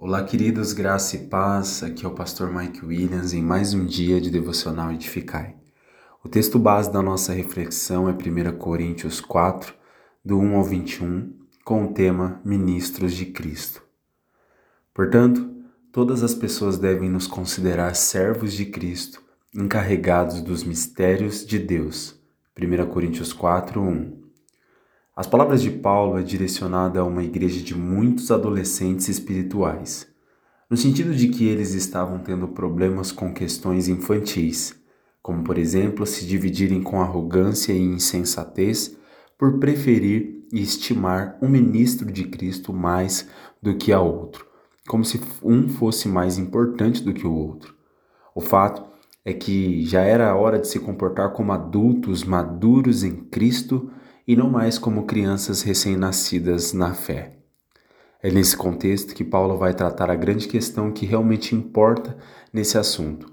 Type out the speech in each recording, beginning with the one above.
Olá, queridos, graça e paz. Aqui é o pastor Mike Williams em mais um dia de devocional Edificai. O texto base da nossa reflexão é 1 Coríntios 4, do 1 ao 21, com o tema Ministros de Cristo. Portanto, todas as pessoas devem nos considerar servos de Cristo, encarregados dos mistérios de Deus. 1 Coríntios 4, 1. As palavras de Paulo é direcionada a uma igreja de muitos adolescentes espirituais, no sentido de que eles estavam tendo problemas com questões infantis, como por exemplo se dividirem com arrogância e insensatez por preferir e estimar um ministro de Cristo mais do que a outro, como se um fosse mais importante do que o outro. O fato é que já era a hora de se comportar como adultos maduros em Cristo e não mais como crianças recém-nascidas na fé. É nesse contexto que Paulo vai tratar a grande questão que realmente importa nesse assunto: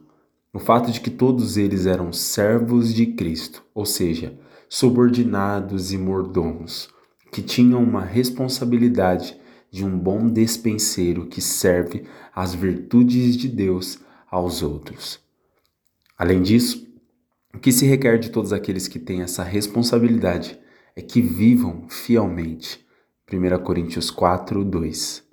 o fato de que todos eles eram servos de Cristo, ou seja, subordinados e mordomos, que tinham uma responsabilidade de um bom despenseiro que serve as virtudes de Deus aos outros. Além disso, o que se requer de todos aqueles que têm essa responsabilidade é que vivam fielmente. 1 Coríntios 4, 2.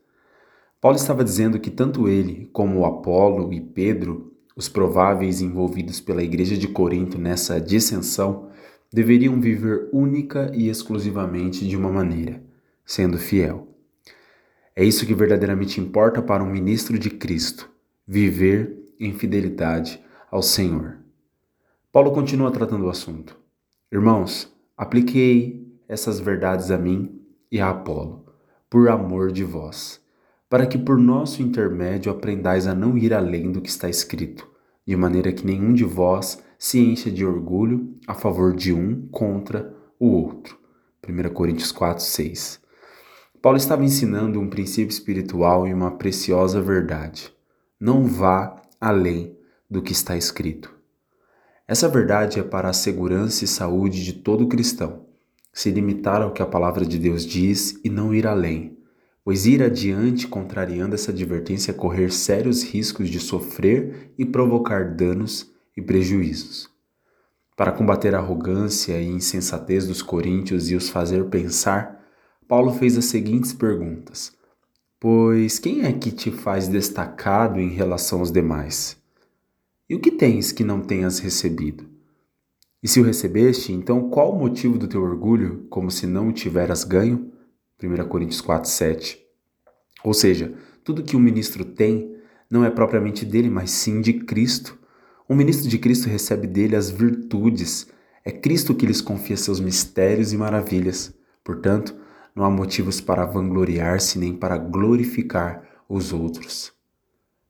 Paulo estava dizendo que tanto ele como Apolo e Pedro, os prováveis envolvidos pela igreja de Corinto nessa dissensão, deveriam viver única e exclusivamente de uma maneira, sendo fiel. É isso que verdadeiramente importa para um ministro de Cristo: viver em fidelidade ao Senhor. Paulo continua tratando o assunto. Irmãos, Apliquei essas verdades a mim e a Apolo, por amor de vós, para que por nosso intermédio aprendais a não ir além do que está escrito, de maneira que nenhum de vós se encha de orgulho a favor de um contra o outro. 1 Coríntios 4, 6. Paulo estava ensinando um princípio espiritual e uma preciosa verdade. Não vá além do que está escrito. Essa verdade é para a segurança e saúde de todo cristão. Se limitar ao que a palavra de Deus diz e não ir além, pois ir adiante contrariando essa advertência é correr sérios riscos de sofrer e provocar danos e prejuízos. Para combater a arrogância e insensatez dos coríntios e os fazer pensar, Paulo fez as seguintes perguntas: Pois quem é que te faz destacado em relação aos demais? E o que tens que não tenhas recebido? E se o recebeste, então qual o motivo do teu orgulho, como se não o tiveras ganho? 1 Coríntios 4, 7. Ou seja, tudo que um ministro tem não é propriamente dele, mas sim de Cristo. Um ministro de Cristo recebe dele as virtudes. É Cristo que lhes confia seus mistérios e maravilhas. Portanto, não há motivos para vangloriar-se nem para glorificar os outros.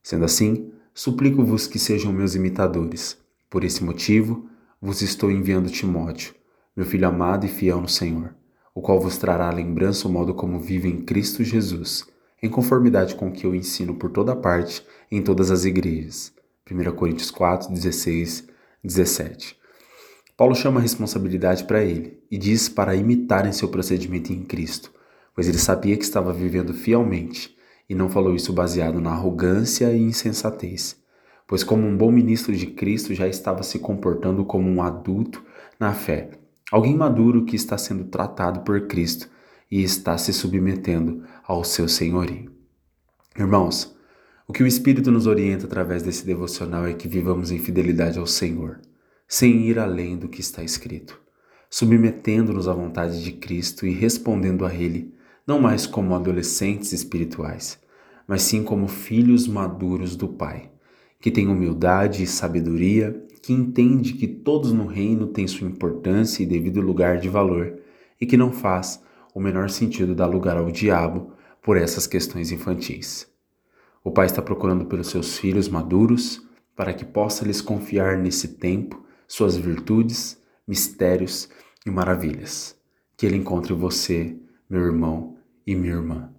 Sendo assim, Suplico-vos que sejam meus imitadores. Por esse motivo, vos estou enviando Timóteo, meu filho amado e fiel no Senhor, o qual vos trará a lembrança o modo como vive em Cristo Jesus, em conformidade com o que eu ensino por toda parte em todas as igrejas. 1 Coríntios 4, 16, 17. Paulo chama a responsabilidade para ele e diz para imitarem seu procedimento em Cristo, pois ele sabia que estava vivendo fielmente e não falou isso baseado na arrogância e insensatez, pois, como um bom ministro de Cristo, já estava se comportando como um adulto na fé, alguém maduro que está sendo tratado por Cristo e está se submetendo ao seu senhorio. Irmãos, o que o Espírito nos orienta através desse devocional é que vivamos em fidelidade ao Senhor, sem ir além do que está escrito, submetendo-nos à vontade de Cristo e respondendo a Ele não mais como adolescentes espirituais, mas sim como filhos maduros do Pai, que tem humildade e sabedoria, que entende que todos no reino têm sua importância e devido lugar de valor, e que não faz o menor sentido dar lugar ao diabo por essas questões infantis. O Pai está procurando pelos seus filhos maduros para que possa lhes confiar nesse tempo suas virtudes, mistérios e maravilhas. Que Ele encontre você meu irmão e minha irmã.